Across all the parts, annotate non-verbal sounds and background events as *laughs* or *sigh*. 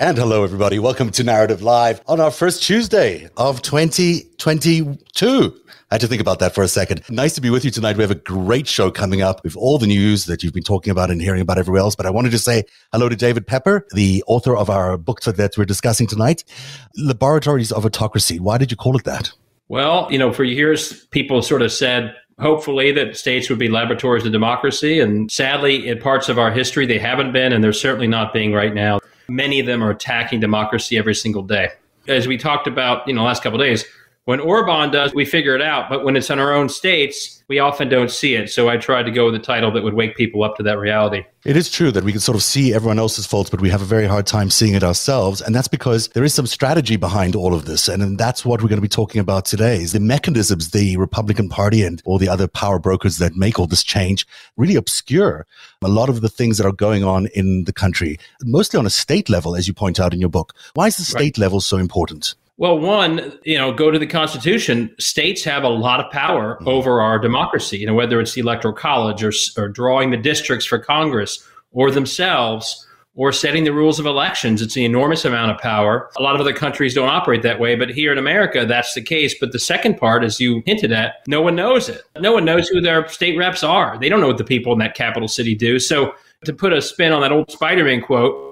And hello, everybody. Welcome to Narrative Live on our first Tuesday of 2022. I had to think about that for a second. Nice to be with you tonight. We have a great show coming up with all the news that you've been talking about and hearing about everywhere else. But I wanted to say hello to David Pepper, the author of our book that we're discussing tonight, Laboratories of Autocracy. Why did you call it that? Well, you know, for years, people sort of said, hopefully, that states would be laboratories of democracy. And sadly, in parts of our history, they haven't been, and they're certainly not being right now. Many of them are attacking democracy every single day. As we talked about, you know, last couple days, when Orban does, we figure it out. But when it's in our own states, we often don't see it. So I tried to go with a title that would wake people up to that reality. It is true that we can sort of see everyone else's faults, but we have a very hard time seeing it ourselves. And that's because there is some strategy behind all of this. And that's what we're going to be talking about today is the mechanisms the Republican Party and all the other power brokers that make all this change really obscure a lot of the things that are going on in the country, mostly on a state level, as you point out in your book. Why is the state right. level so important? Well, one, you know, go to the Constitution. States have a lot of power mm-hmm. over our democracy. You know, whether it's the Electoral College or, or drawing the districts for Congress or themselves or setting the rules of elections. It's an enormous amount of power. A lot of other countries don't operate that way, but here in America, that's the case. But the second part, as you hinted at, no one knows it. No one knows who their state reps are. They don't know what the people in that capital city do. So, to put a spin on that old Spider Man quote,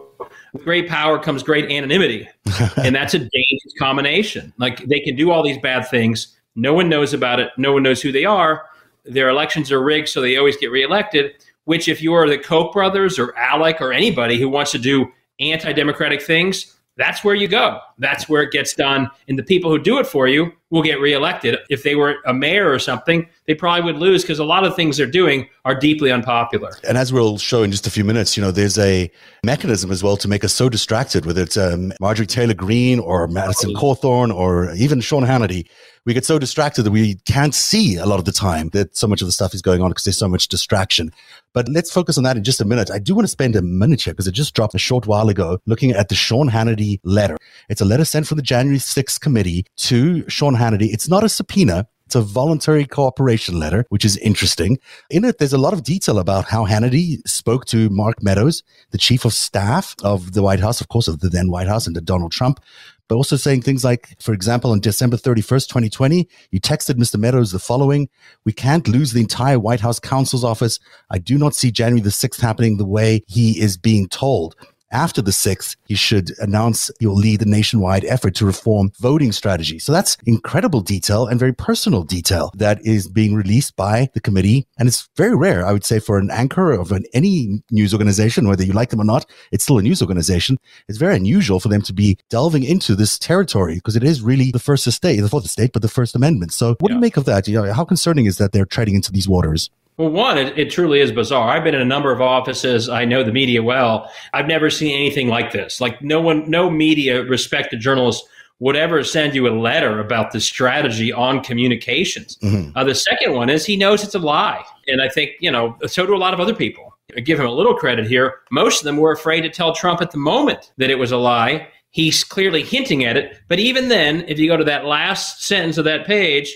with great power comes great anonymity. *laughs* and that's a dangerous combination. Like they can do all these bad things. No one knows about it. No one knows who they are. Their elections are rigged, so they always get reelected. Which, if you are the Koch brothers or ALEC or anybody who wants to do anti democratic things, that's where you go. That's where it gets done. And the people who do it for you will get reelected. If they were a mayor or something, they probably would lose because a lot of things they're doing are deeply unpopular. And as we'll show in just a few minutes, you know, there's a mechanism as well to make us so distracted, whether it's um, Marjorie Taylor Greene or Madison Cawthorn or even Sean Hannity we get so distracted that we can't see a lot of the time that so much of the stuff is going on because there's so much distraction. But let's focus on that in just a minute. I do want to spend a minute here because it just dropped a short while ago looking at the Sean Hannity letter. It's a letter sent from the January 6th committee to Sean Hannity. It's not a subpoena. It's a voluntary cooperation letter, which is interesting. In it, there's a lot of detail about how Hannity spoke to Mark Meadows, the chief of staff of the White House, of course, of the then White House and Donald Trump, but also saying things like, for example, on December 31st, 2020, you texted Mr. Meadows the following We can't lose the entire White House counsel's office. I do not see January the 6th happening the way he is being told after the 6th, he should announce he'll lead the nationwide effort to reform voting strategy. So that's incredible detail and very personal detail that is being released by the committee. And it's very rare, I would say, for an anchor of an, any news organization, whether you like them or not, it's still a news organization. It's very unusual for them to be delving into this territory because it is really the first estate, the fourth estate, but the First Amendment. So what yeah. do you make of that? You know, how concerning is that they're treading into these waters? Well, one, it, it, truly is bizarre. I've been in a number of offices. I know the media well. I've never seen anything like this. Like no one, no media, respected journalist would ever send you a letter about the strategy on communications. Mm-hmm. Uh, the second one is he knows it's a lie, and I think you know so do a lot of other people. I give him a little credit here. Most of them were afraid to tell Trump at the moment that it was a lie. He's clearly hinting at it, but even then, if you go to that last sentence of that page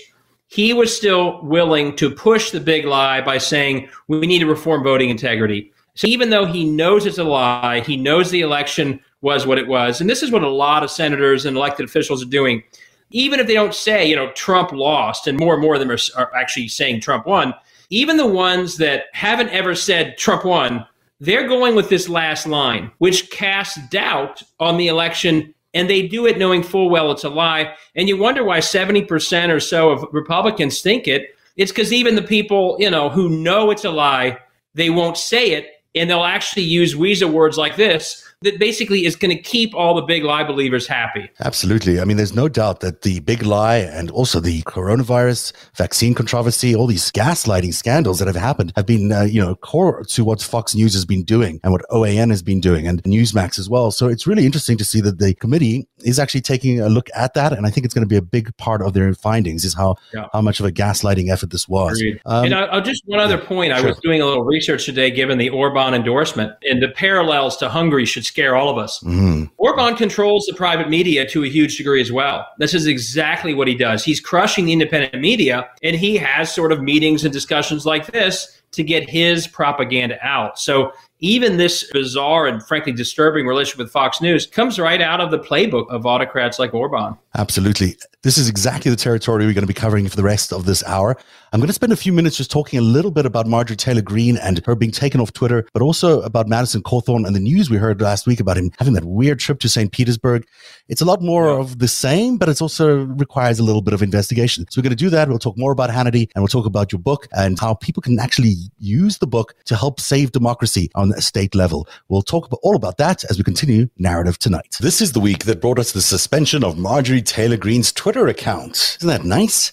he was still willing to push the big lie by saying we need to reform voting integrity. So even though he knows it's a lie, he knows the election was what it was. And this is what a lot of senators and elected officials are doing. Even if they don't say, you know, Trump lost, and more and more of them are, are actually saying Trump won, even the ones that haven't ever said Trump won, they're going with this last line, which casts doubt on the election and they do it knowing full well it's a lie. And you wonder why 70% or so of Republicans think it. It's because even the people, you know, who know it's a lie, they won't say it. And they'll actually use weasel words like this that basically is going to keep all the big lie believers happy. Absolutely. I mean, there's no doubt that the big lie and also the coronavirus vaccine controversy, all these gaslighting scandals that have happened have been, uh, you know, core to what Fox News has been doing and what OAN has been doing and Newsmax as well. So it's really interesting to see that the committee is actually taking a look at that. And I think it's going to be a big part of their findings is how, yeah. how much of a gaslighting effort this was. Um, and I'll just one other point. Sure. I was doing a little research today, given the Orban endorsement and the parallels to Hungary should scare all of us. Mm-hmm. Orban controls the private media to a huge degree as well. This is exactly what he does. He's crushing the independent media, and he has sort of meetings and discussions like this to get his propaganda out. So even this bizarre and frankly disturbing relationship with Fox News comes right out of the playbook of autocrats like Orban. Absolutely. This is exactly the territory we're going to be covering for the rest of this hour. I'm going to spend a few minutes just talking a little bit about Marjorie Taylor Greene and her being taken off Twitter, but also about Madison Cawthorn and the news we heard last week about him having that weird trip to St. Petersburg. It's a lot more yeah. of the same, but it also requires a little bit of investigation. So we're going to do that. We'll talk more about Hannity and we'll talk about your book and how people can actually use the book to help save democracy on a state level. We'll talk about all about that as we continue narrative tonight. This is the week that brought us the suspension of Marjorie Taylor Greene's Twitter account. Isn't that nice?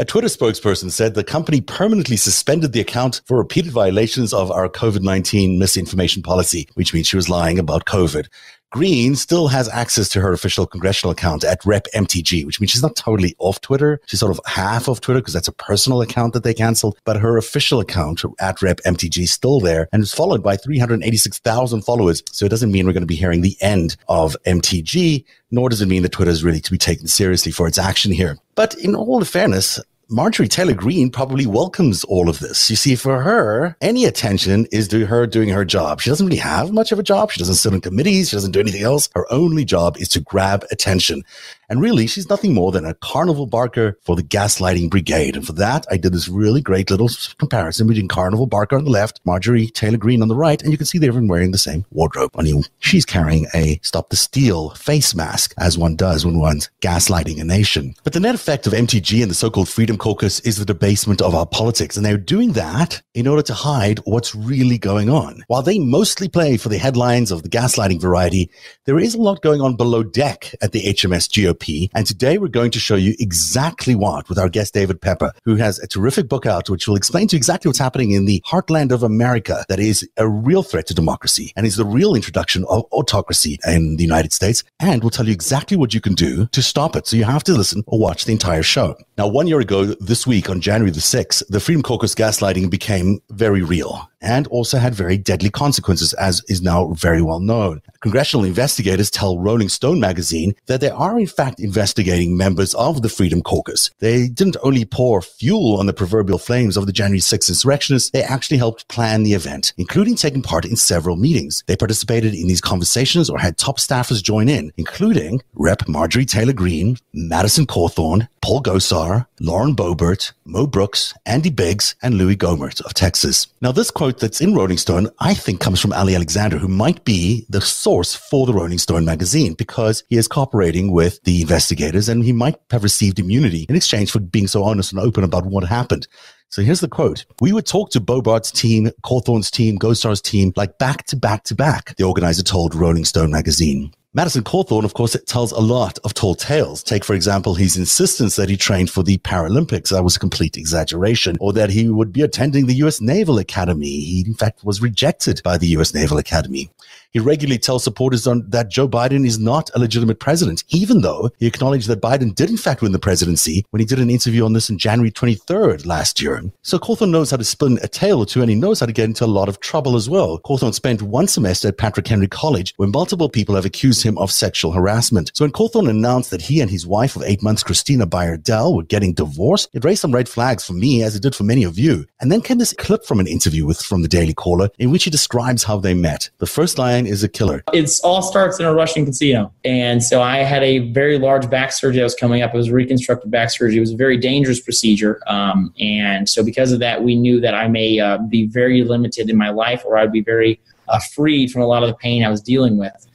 A Twitter spokesperson said the company permanently suspended the account for repeated violations of our COVID 19 misinformation policy, which means she was lying about COVID. Greene still has access to her official congressional account at Rep MTG, which means she's not totally off Twitter. She's sort of half of Twitter because that's a personal account that they canceled. But her official account at Rep MTG is still there and is followed by 386,000 followers. So it doesn't mean we're going to be hearing the end of MTG, nor does it mean that Twitter is really to be taken seriously for its action here. But in all fairness, Marjorie Taylor Greene probably welcomes all of this. You see, for her, any attention is to her doing her job. She doesn't really have much of a job. She doesn't sit on committees. She doesn't do anything else. Her only job is to grab attention. And really, she's nothing more than a carnival barker for the gaslighting brigade. And for that, I did this really great little comparison between Carnival Barker on the left, Marjorie Taylor Greene on the right, and you can see they're even wearing the same wardrobe. Only she's carrying a Stop the Steal face mask, as one does when one's gaslighting a nation. But the net effect of MTG and the so-called Freedom Caucus is the debasement of our politics. And they're doing that in order to hide what's really going on. While they mostly play for the headlines of the gaslighting variety, there is a lot going on below deck at the HMS GOP And today we're going to show you exactly what with our guest David Pepper, who has a terrific book out which will explain to you exactly what's happening in the heartland of America that is a real threat to democracy and is the real introduction of autocracy in the United States. And will tell you exactly what you can do to stop it. So you have to listen or watch the entire show. Now, one year ago this week on January the 6th, the Freedom Caucus gaslighting became very real and also had very deadly consequences, as is now very well known. Congressional investigators tell Rolling Stone magazine that they are in fact investigating members of the Freedom Caucus. They didn't only pour fuel on the proverbial flames of the January 6th insurrectionists, they actually helped plan the event, including taking part in several meetings. They participated in these conversations or had top staffers join in, including Rep. Marjorie Taylor Greene, Madison Cawthorn, Paul Gosar, Lauren Boebert, Mo Brooks, Andy Biggs, and Louie Gohmert of Texas. Now, this quote that's in Rolling Stone, I think comes from Ali Alexander, who might be the source for the Rolling Stone magazine because he is cooperating with the investigators and he might have received immunity in exchange for being so honest and open about what happened. So here's the quote. We would talk to Boebert's team, Cawthorn's team, Gosar's team, like back to back to back, the organizer told Rolling Stone magazine. Madison Cawthorn, of course, it tells a lot of tall tales. Take, for example, his insistence that he trained for the Paralympics. That was a complete exaggeration. Or that he would be attending the U.S. Naval Academy. He, in fact, was rejected by the U.S. Naval Academy. He regularly tells supporters on, that Joe Biden is not a legitimate president, even though he acknowledged that Biden did in fact win the presidency when he did an interview on this in January 23rd last year. So Cawthorn knows how to spin a tale or two and he knows how to get into a lot of trouble as well. Cawthorn spent one semester at Patrick Henry College where multiple people have accused him of sexual harassment. So when Cawthorn announced that he and his wife of eight months, Cristina Bayardelle, were getting divorced, it raised some red flags for me as it did for many of you. And then came this clip from an interview with from the Daily Caller in which he describes how they met. The first line is a killer. It all starts in a Russian casino. And so I had a very large back surgery that was coming up. It was reconstructive back surgery. It was a very dangerous procedure. Um, and so because of that, we knew that I may uh, be very limited in my life or I'd be very uh, freed from a lot of the pain I was dealing with.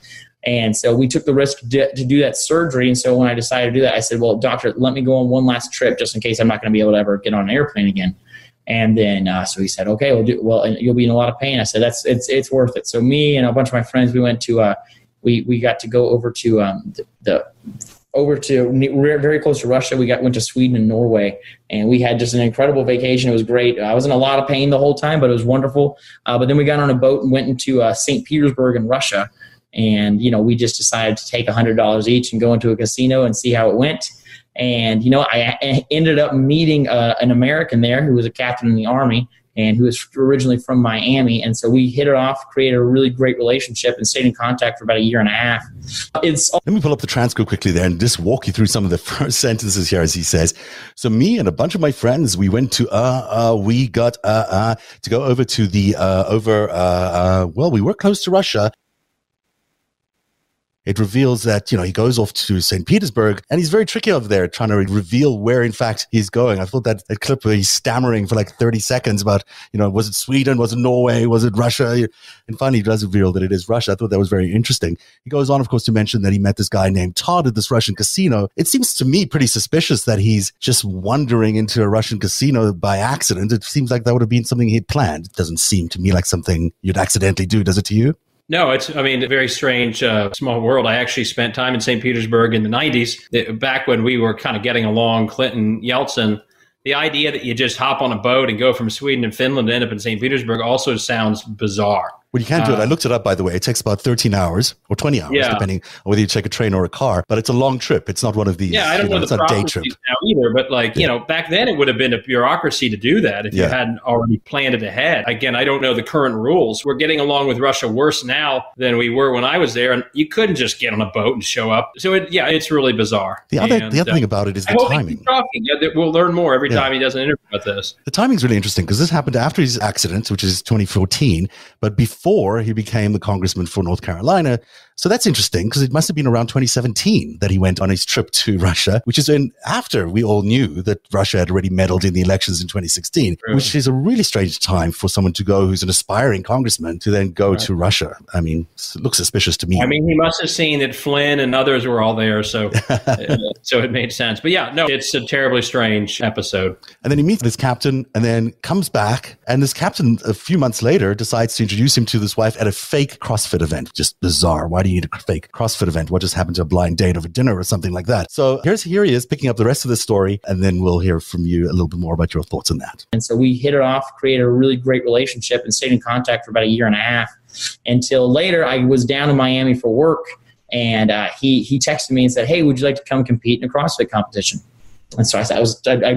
And so we took the risk to do that surgery. And so when I decided to do that, I said, well, doctor, let me go on one last trip just in case I'm not going to be able to ever get on an airplane again. And then uh, so he said, okay, we'll do well. You'll be in a lot of pain. I said, that's it's it's worth it. So me and a bunch of my friends, we went to uh, we we got to go over to um, the, the over to very close to Russia. We got went to Sweden and Norway, and we had just an incredible vacation. It was great. I was in a lot of pain the whole time, but it was wonderful. Uh, but then we got on a boat and went into uh, St. Petersburg in Russia, and you know we just decided to take hundred dollars each and go into a casino and see how it went. And, you know, I ended up meeting uh, an American there who was a captain in the Army and who was originally from Miami. And so we hit it off, created a really great relationship, and stayed in contact for about a year and a half. It's let me pull up the transcript quickly there and just walk you through some of the *laughs* first sentences here as he says. So me and a bunch of my friends, we went to uh uh we got uh uh to go over to the uh over uh uh well we were close to Russia it reveals that, you know, he goes off to St. Petersburg and he's very tricky over there trying to reveal where, in fact, he's going. I thought that, that clip where he's stammering for like 30 seconds about, you know, was it Sweden? Was it Norway? Was it Russia? And finally, he does reveal that it is Russia. I thought that was very interesting. He goes on, of course, to mention that he met this guy named Todd at this Russian casino. It seems to me pretty suspicious that he's just wandering into a Russian casino by accident. It seems like that would have been something he'd planned. It doesn't seem to me like something you'd accidentally do, does it to you? No, it's, I mean, a very strange, uh, small world. I actually spent time in St. Petersburg in the 90s, back when we were kind of getting along, Clinton, Yeltsin. The idea that you just hop on a boat and go from Sweden and Finland to end up in St. Petersburg also sounds bizarre. Well, you can't do it. I uh, looked it up, by the way. It takes about 13 hours or 20 hours, yeah. depending on whether you take a train or a car. But it's a long trip. It's not one of these. Yeah, I don't know, know the day trip now either. But like yeah. you know, back then it would have been a bureaucracy to do that if yeah. you hadn't already planned it ahead. Again, I don't know the current rules. We're getting along with Russia worse now than we were when I was there, and you couldn't just get on a boat and show up. So it, yeah, it's really bizarre. The other and, the other uh, thing about it is the timing. Talking. Yeah, we'll learn more every time he does an interview about this. The timing is really interesting because this happened after his accident, which is 2014, but before he became became the congressman for North Carolina. So that's interesting because it must have been around 2017 that he went on his trip to *laughs* Russia, which is in after we all knew that Russia had already meddled in the elections in 2016, really? which is a really strange time for someone to go who's an aspiring congressman to then go right. to Russia. I mean, it looks suspicious to me. I mean, he must have seen that Flynn and others were all there, so *laughs* uh, so it made sense. But yeah, no, it's a terribly strange episode. And then he meets this captain, and then comes back, and this captain a few months later decides to introduce him to this wife at a fake CrossFit event. Just bizarre. Why do you need a fake CrossFit event? What just happened to a blind date over dinner or something like that? So here's here he is picking up the rest of the story, and then we'll hear from you a little bit more about your thoughts on that. And so we hit it off, created a really great relationship, and stayed in contact for about a year and a half until later I was down in Miami for work, and uh, he he texted me and said, "Hey, would you like to come compete in a CrossFit competition?" And so I, I was I, I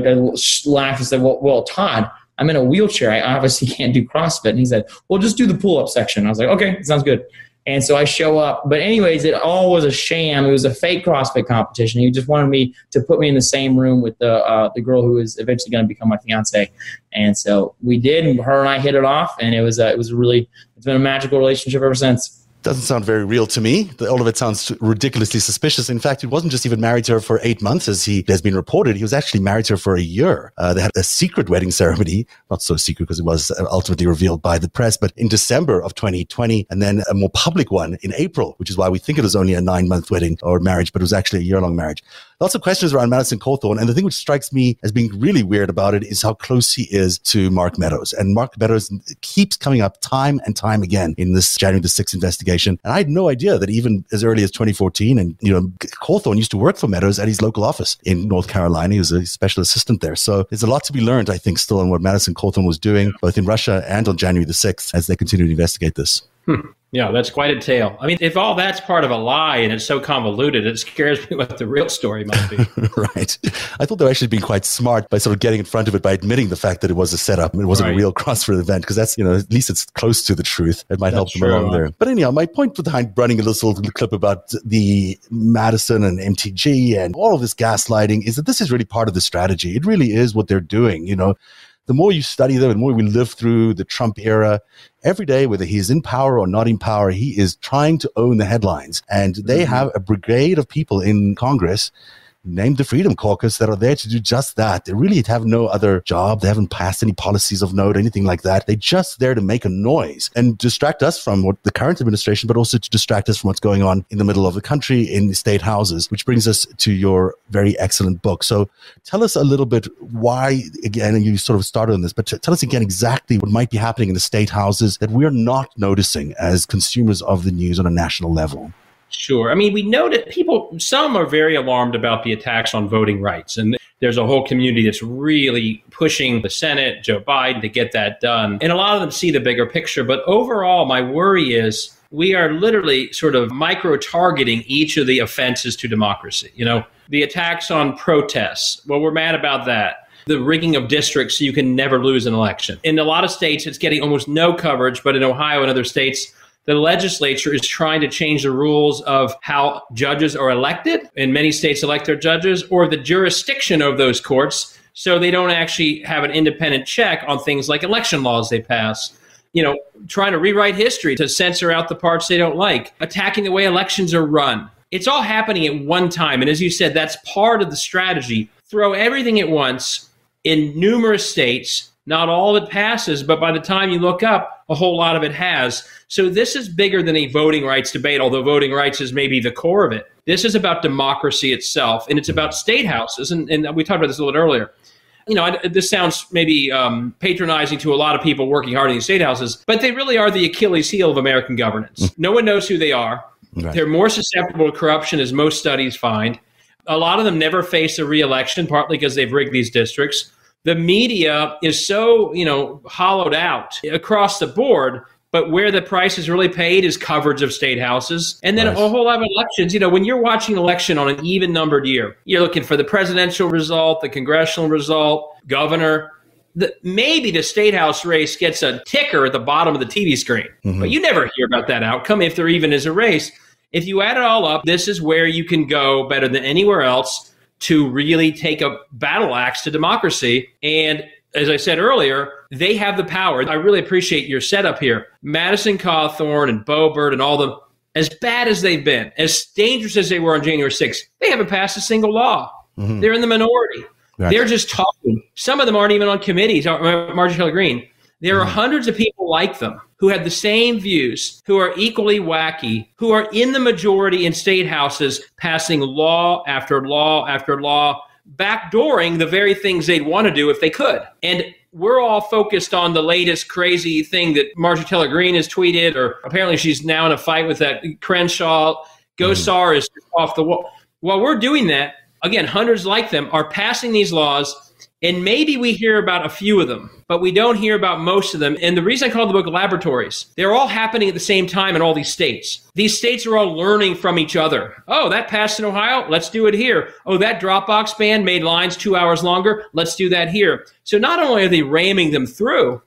laughed and said, "Well, well, Todd." I'm in a wheelchair. I obviously can't do CrossFit. And he said, well, just do the pull up section. I was like, okay, sounds good. And so I show up. But, anyways, it all was a sham. It was a fake CrossFit competition. He just wanted me to put me in the same room with the, uh, the girl who was eventually going to become my fiance. And so we did. Her and I hit it off. And it was, uh, it was really, it's been a magical relationship ever since doesn't sound very real to me. All of it sounds ridiculously suspicious. In fact, he wasn't just even married to her for eight months, as he has been reported. He was actually married to her for a year. Uh, they had a secret wedding ceremony, not so secret because it was ultimately revealed by the press, but in December of 2020, and then a more public one in April, which is why we think it was only a nine month wedding or marriage, but it was actually a year long marriage. Lots of questions around Madison Cawthorn. And the thing which strikes me as being really weird about it is how close he is to Mark Meadows. And Mark Meadows keeps coming up time and time again in this January the 6th investigation. And I had no idea that even as early as 2014, and, you know, Cawthorn used to work for Meadows at his local office in North Carolina. He was a special assistant there. So there's a lot to be learned, I think, still on what Madison Cawthorn was doing, both in Russia and on January the 6th as they continue to investigate this. Hmm. Yeah, that's quite a tale. I mean, if all that's part of a lie and it's so convoluted, it scares me *laughs* what the real story might be. *laughs* right. I thought they were actually being quite smart by sort of getting in front of it by admitting the fact that it was a setup and it wasn't right. a real CrossFit event because that's, you know, at least it's close to the truth. It might that's help them true, along there. But anyhow, my point behind running a little clip about the Madison and MTG and all of this gaslighting is that this is really part of the strategy. It really is what they're doing. You know, the more you study them, the more we live through the Trump era, every day, whether he's in power or not in power, he is trying to own the headlines. And they mm-hmm. have a brigade of people in Congress named the Freedom Caucus that are there to do just that. They really have no other job. They haven't passed any policies of note, anything like that. They're just there to make a noise and distract us from what the current administration, but also to distract us from what's going on in the middle of the country in the state houses, which brings us to your very excellent book. So tell us a little bit why, again, you sort of started on this, but tell us again exactly what might be happening in the state houses that we're not noticing as consumers of the news on a national level. Sure. I mean, we know that people, some are very alarmed about the attacks on voting rights. And there's a whole community that's really pushing the Senate, Joe Biden, to get that done. And a lot of them see the bigger picture. But overall, my worry is we are literally sort of micro targeting each of the offenses to democracy. You know, the attacks on protests. Well, we're mad about that the rigging of districts so you can never lose an election. In a lot of states, it's getting almost no coverage, but in Ohio and other states, the legislature is trying to change the rules of how judges are elected. In many states, elect their judges or the jurisdiction of those courts. So they don't actually have an independent check on things like election laws they pass. You know, trying to rewrite history to censor out the parts they don't like, attacking the way elections are run. It's all happening at one time. And as you said, that's part of the strategy. Throw everything at once in numerous states. Not all it passes, but by the time you look up, a whole lot of it has. So this is bigger than a voting rights debate, although voting rights is maybe the core of it. This is about democracy itself, and it's about state houses. And, and we talked about this a little bit earlier you know, I, this sounds maybe um, patronizing to a lot of people working hard in these state houses, but they really are the Achilles heel of American governance. Mm. no one knows who they are. Right. They're more susceptible to corruption, as most studies find. A lot of them never face a reelection, partly because they've rigged these districts. The media is so, you know, hollowed out across the board but where the price is really paid is coverage of state houses. And then right. a whole lot of elections. You know, when you're watching election on an even numbered year, you're looking for the presidential result, the congressional result, governor. The, maybe the state house race gets a ticker at the bottom of the TV screen, mm-hmm. but you never hear about that outcome if there even is a race. If you add it all up, this is where you can go better than anywhere else to really take a battle axe to democracy. And as I said earlier, they have the power. I really appreciate your setup here. Madison Cawthorn and Boebert and all them, as bad as they've been, as dangerous as they were on January 6th, they haven't passed a single law. Mm-hmm. They're in the minority. Right. They're just talking. Some of them aren't even on committees. Marjorie Taylor Greene. There are mm-hmm. hundreds of people like them who have the same views, who are equally wacky, who are in the majority in state houses passing law after law after law, backdooring the very things they'd want to do if they could. And we're all focused on the latest crazy thing that Marjorie Taylor Greene has tweeted, or apparently she's now in a fight with that Crenshaw. Gosar mm. is off the wall. While we're doing that, again, hundreds like them are passing these laws and maybe we hear about a few of them, but we don't hear about most of them. And the reason I call the book Laboratories, they're all happening at the same time in all these states. These states are all learning from each other. Oh, that passed in Ohio. Let's do it here. Oh, that drop box ban made lines two hours longer. Let's do that here. So not only are they ramming them through,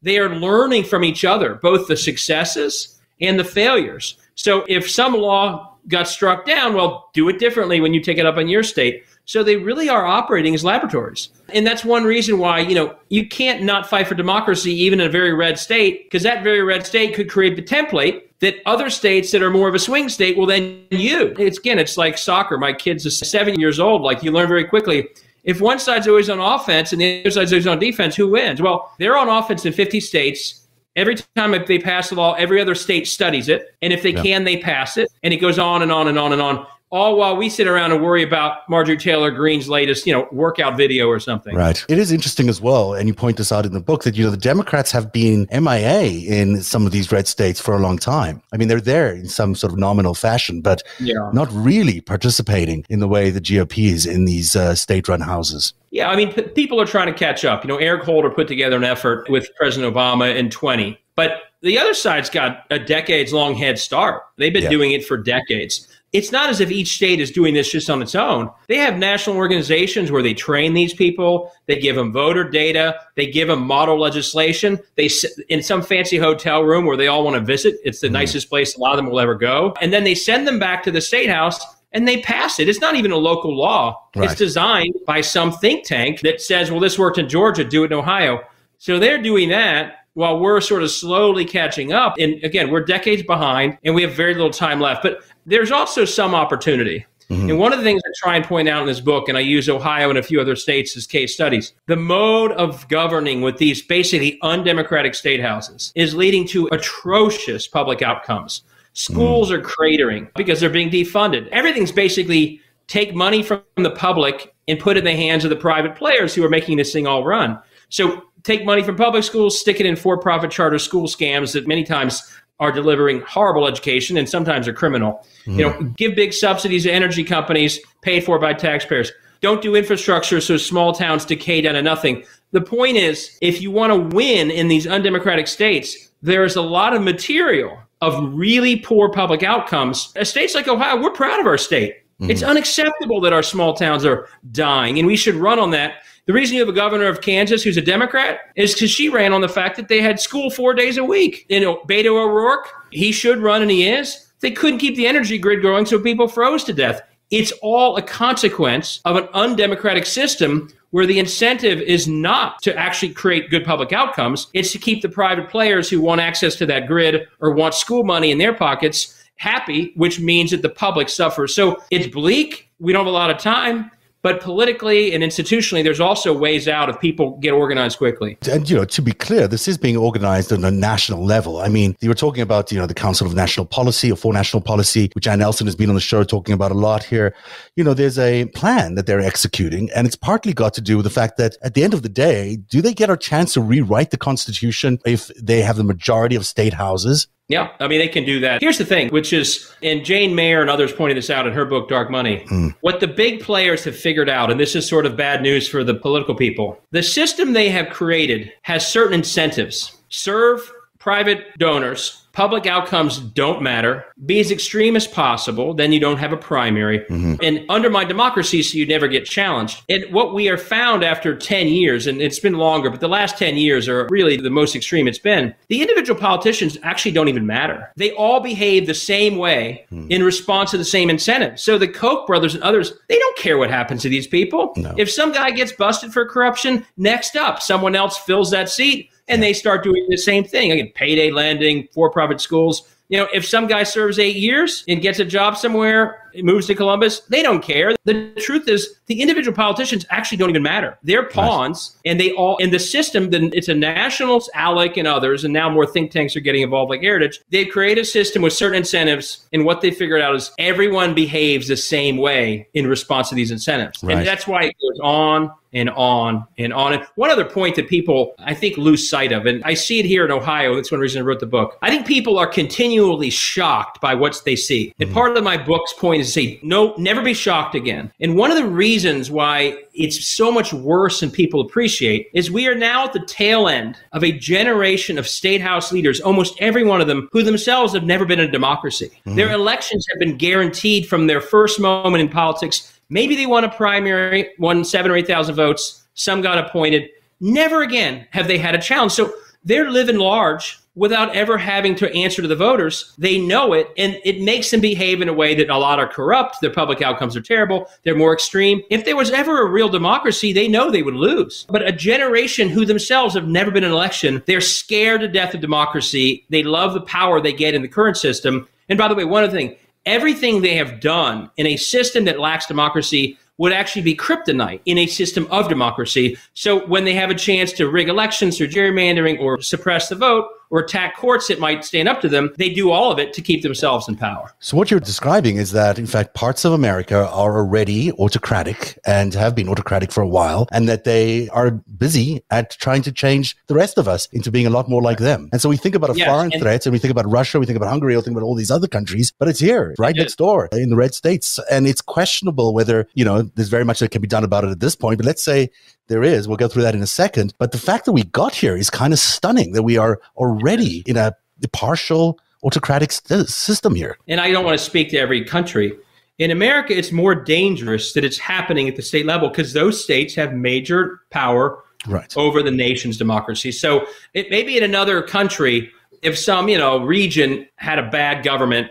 they are learning from each other, both the successes and the failures. So if some law got struck down, well, do it differently when you take it up in your state. So they really are operating as laboratories. And that's one reason why, you know, you can't not fight for democracy even in a very red state, because that very red state could create the template that other states that are more of a swing state will then use. It's again, it's like soccer. My kids are seven years old. Like you learn very quickly. If one side's always on offense and the other side's always on defense, who wins? Well, they're on offense in 50 states. Every time if they pass the law, every other state studies it. And if they yeah. can, they pass it. And it goes on and on and on and on all while we sit around and worry about Marjorie Taylor Greene's latest, you know, workout video or something. Right. It is interesting as well, and you point this out in the book that you know the Democrats have been MIA in some of these red states for a long time. I mean, they're there in some sort of nominal fashion, but yeah. not really participating in the way the GOP is in these uh, state-run houses. Yeah, I mean, p- people are trying to catch up. You know, Eric Holder put together an effort with President Obama in 20, but the other side's got a decades long head start. They've been yeah. doing it for decades it's not as if each state is doing this just on its own. They have national organizations where they train these people. They give them voter data. They give them model legislation. They in some fancy hotel room where they all want to visit. It's the mm-hmm. nicest place a lot of them will ever go. And then they send them back to the state house and they pass it. It's not even a local law. Right. It's designed by some think tank that says, "Well, this worked in Georgia, do it in Ohio." So they're doing that while we're sort of slowly catching up. And again, we're decades behind and we have very little time left. But there's also some opportunity. Mm-hmm. And one of the things I try and point out in this book, and I use Ohio and a few other states as case studies, the mode of governing with these basically undemocratic state houses is leading to atrocious public outcomes. Schools mm. are cratering because they're being defunded. Everything's basically take money from the public and put it in the hands of the private players who are making this thing all run. So take money from public schools, stick it in for profit charter school scams that many times are delivering horrible education and sometimes are criminal. Mm. You know, give big subsidies to energy companies paid for by taxpayers. Don't do infrastructure so small towns decay down to nothing. The point is, if you want to win in these undemocratic states, there's a lot of material of really poor public outcomes. States like Ohio, we're proud of our state. Mm-hmm. It's unacceptable that our small towns are dying, and we should run on that. The reason you have a governor of Kansas who's a Democrat is because she ran on the fact that they had school four days a week. You know, Beto O'Rourke, he should run, and he is. They couldn't keep the energy grid going, so people froze to death. It's all a consequence of an undemocratic system where the incentive is not to actually create good public outcomes. It's to keep the private players who want access to that grid or want school money in their pockets happy, which means that the public suffers. So it's bleak. We don't have a lot of time. But politically and institutionally, there's also ways out if people get organized quickly. And, you know, to be clear, this is being organized on a national level. I mean, you were talking about, you know, the Council of National Policy or for National Policy, which Anne Nelson has been on the show talking about a lot here. You know, there's a plan that they're executing, and it's partly got to do with the fact that at the end of the day, do they get a chance to rewrite the Constitution if they have the majority of state houses? Yeah, I mean, they can do that. Here's the thing, which is, and Jane Mayer and others pointed this out in her book, Dark Money. Mm. What the big players have figured out, and this is sort of bad news for the political people, the system they have created has certain incentives. Serve private donors public outcomes don't matter. Be as extreme as possible. Then you don't have a primary. Mm-hmm. And undermine democracy so you never get challenged. And what we are found after 10 years, and it's been longer, but the last 10 years are really the most extreme it's been. The individual politicians actually don't even matter. They all behave the same way mm. in response to the same incentive. So the Koch brothers and others, they don't care what happens to these people. No. If some guy gets busted for corruption, next up, someone else fills that seat and they start doing the same thing. Again, payday lending, for profit schools. You know, if some guy serves eight years and gets a job somewhere, moves to Columbus, they don't care. The truth is, the individual politicians actually don't even matter. They're pawns, and they all in the system. Then it's a nationals, ALEC, and others, and now more think tanks are getting involved, like Heritage. They create a system with certain incentives, and what they figured out is everyone behaves the same way in response to these incentives, right. and that's why it goes on and on and on. And one other point that people, I think, lose sight of, and I see it here in Ohio. That's one reason I wrote the book. I think people are continually shocked by what they see. And mm-hmm. part of my book's point is to say, no, never be shocked again. And one of the reasons why it's so much worse than people appreciate is we are now at the tail end of a generation of state house leaders, almost every one of them, who themselves have never been in a democracy. Mm-hmm. Their elections have been guaranteed from their first moment in politics Maybe they won a primary, won seven or 8,000 votes. Some got appointed. Never again have they had a challenge. So they're living large without ever having to answer to the voters. They know it, and it makes them behave in a way that a lot are corrupt. Their public outcomes are terrible. They're more extreme. If there was ever a real democracy, they know they would lose. But a generation who themselves have never been in an election, they're scared to death of democracy. They love the power they get in the current system. And by the way, one other thing everything they have done in a system that lacks democracy would actually be kryptonite in a system of democracy. So when they have a chance to rig elections through gerrymandering or suppress the vote, or attack courts that might stand up to them, they do all of it to keep themselves in power. So, what you're describing is that, in fact, parts of America are already autocratic and have been autocratic for a while, and that they are busy at trying to change the rest of us into being a lot more like them. And so, we think about a yes, foreign and- threat, and we think about Russia, we think about Hungary, we think about all these other countries, but it's here, right next door in the red states. And it's questionable whether, you know, there's very much that can be done about it at this point. But let's say there is. We'll go through that in a second. But the fact that we got here is kind of stunning that we are already in a partial autocratic st- uh, system here. And I don't want to speak to every country. In America, it's more dangerous that it's happening at the state level because those states have major power right. over the nation's democracy. So it may be in another country, if some, you know, region had a bad government,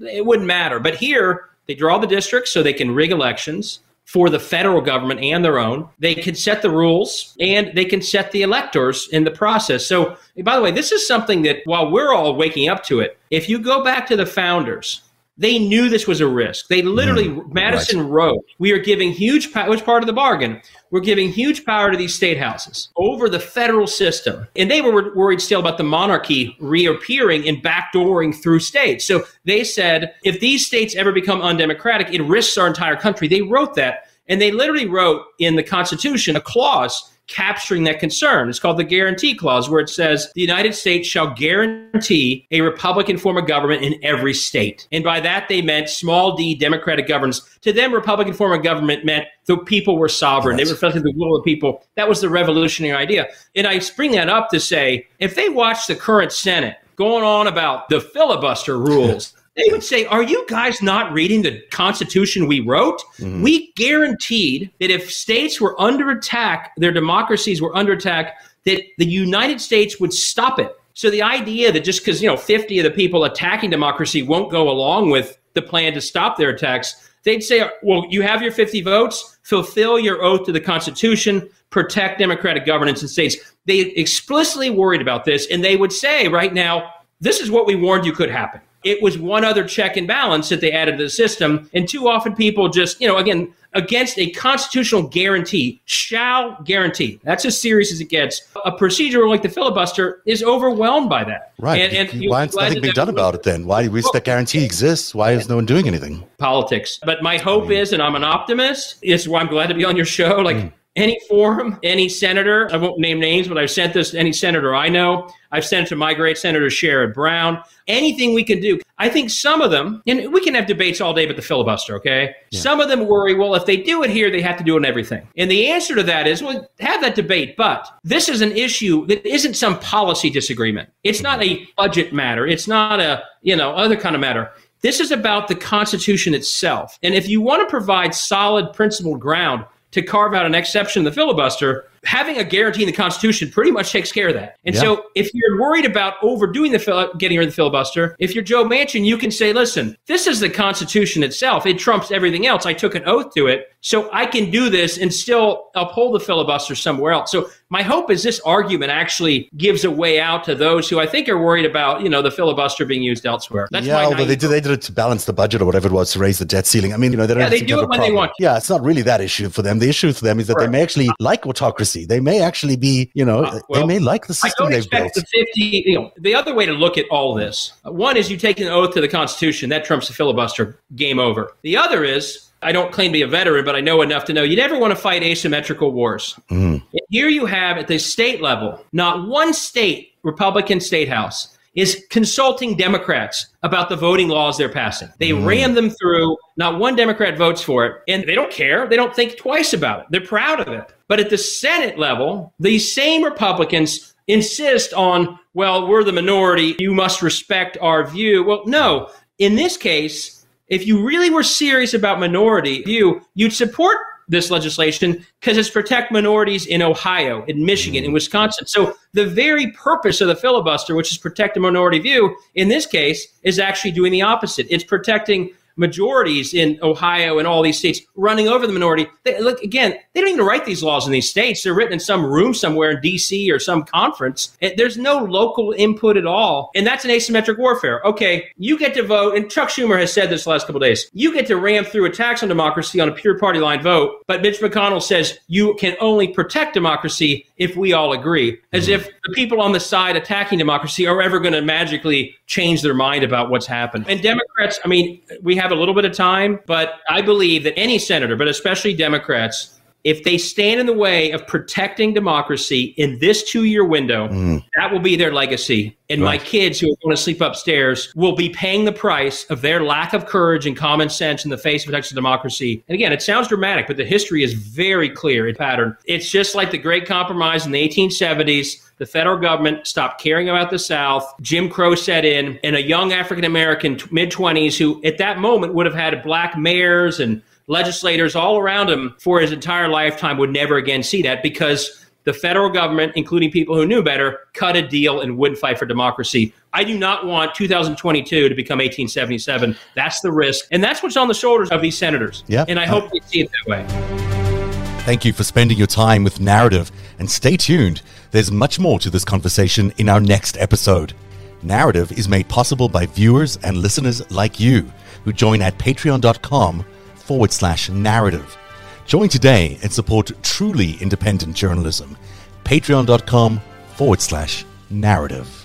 it wouldn't matter. But here, they draw the districts so they can rig elections for the federal government and their own. They can set the rules and they can set the electors in the process. So, by the way, this is something that while we're all waking up to it, if you go back to the founders, they knew this was a risk. They literally, mm, Madison right. wrote, we are giving huge power, which part of the bargain? We're giving huge power to these state houses over the federal system. And they were worried still about the monarchy reappearing and backdooring through states. So they said, if these states ever become undemocratic, it risks our entire country. They wrote that. And they literally wrote in the Constitution a clause capturing that concern. It's called the Guarantee Clause, where it says the United States shall guarantee a Republican form of government in every state. And by that, they meant small d democratic governments. To them, Republican form of government meant the people were sovereign. They reflected the will of the people. That was the revolutionary idea. And I bring that up to say if they watch the current Senate going on about the filibuster rules, they would say, Are you guys not reading the Constitution we wrote? Mm-hmm. We guaranteed that if states were under attack, their democracies were under attack, that the United States would stop it. So the idea that just because, you know, 50 of the people attacking democracy won't go along with the plan to stop their attacks, they'd say, well, you have your 50 votes, fulfill your oath to the Constitution, protect democratic governance in states. They explicitly worried about this, and they would say right now, this is what we warned you could happen. It was one other check and balance that they added to the system. And too often people just, you know, again, against a constitutional guarantee, shall guarantee. That's as serious as it gets. A procedure like the filibuster is overwhelmed by that. Right. And, and why is nothing being done about it then? Why do we well, that guarantee exists? Why is no one doing anything? Politics. But my hope I mean, is, and I'm an optimist, is why I'm glad to be on your show. Like, mm any forum, any senator, I won't name names, but I've sent this to any senator I know. I've sent it to my great Senator Sherrod Brown. Anything we can do. I think some of them, and we can have debates all day about the filibuster, okay? Yeah. Some of them worry, well, if they do it here, they have to do it in everything. And the answer to that is, well, have that debate. But this is an issue that isn't some policy disagreement. It's not a budget matter. It's not a, you know, other kind of matter. This is about the Constitution itself. And if you want to provide solid principled ground to carve out an exception in the filibuster, having a guarantee in the Constitution pretty much takes care of that. And yeah. so, if you're worried about overdoing the fil- getting rid of the filibuster, if you're Joe Manchin, you can say, "Listen, this is the Constitution itself. It trumps everything else. I took an oath to it, so I can do this and still uphold the filibuster somewhere else." So, my hope is this argument actually gives a way out to those who I think are worried about, you know, the filibuster being used elsewhere. That's yeah, although they did, they did it to balance the budget or whatever it was to raise the debt ceiling. I mean, you know, they don't yeah, they do it when they want. Yeah, it's not really that issue for them. The issue for them is that right. they may actually like autocracy. They may actually be, you know, uh, well, they may like the system they've built. The 50, you know, the other way to look at all this, one is you take an oath to the Constitution. That trumps the filibuster. Game over. The other is I don't claim to be a veteran, but I know enough to know you never want to fight asymmetrical wars. Mm. Here you have at the state level, not one state, Republican state house, is consulting Democrats about the voting laws they're passing. They mm. ram them through. Not one Democrat votes for it, and they don't care. They don't think twice about it. They're proud of it. But at the Senate level, these same Republicans insist on, well, we're the minority. You must respect our view. Well, no. In this case, if you really were serious about minority view, you'd support this legislation because it's protect minorities in Ohio, in Michigan, in Wisconsin. So the very purpose of the filibuster, which is protect a minority view, in this case, is actually doing the opposite. It's protecting majorities in Ohio and all these states running over the minority. They, look, again, they don't even write these laws in these states. They're written in some room somewhere in D.C. or some conference. There's no local input at all. And that's an asymmetric warfare. Okay, you get to vote, and Chuck Schumer has said this the last couple days. You get to ram through attacks on democracy on a pure party line vote, but Mitch McConnell says you can only protect democracy if we all agree, as mm-hmm. if the people on the side attacking democracy are ever going to magically change their mind about what's happened. And Democrats, I mean, we have a little bit of time, but I believe that any senator, but especially Democrats, if they stand in the way of protecting democracy in this two year window, mm. that will be their legacy. And right. my kids who are going to sleep upstairs will be paying the price of their lack of courage and common sense in the face of protection of democracy. And again, it sounds dramatic, but the history is very clear in pattern. It's just like the Great Compromise in the 1870s. The federal government stopped caring about the South. Jim Crow set in, and a young African American, mid 20s, who at that moment would have had black mayors and legislators all around him for his entire lifetime would never again see that because the federal government, including people who knew better, cut a deal and wouldn't fight for democracy. I do not want 2022 to become 1877. That's the risk. And that's what's on the shoulders of these senators. Yeah. And I hope they see it that way. Thank you for spending your time with Narrative. And stay tuned. There's much more to this conversation in our next episode. Narrative is made possible by viewers and listeners like you who join at patreon.com forward slash narrative. Join today and support truly independent journalism. Patreon.com forward slash narrative.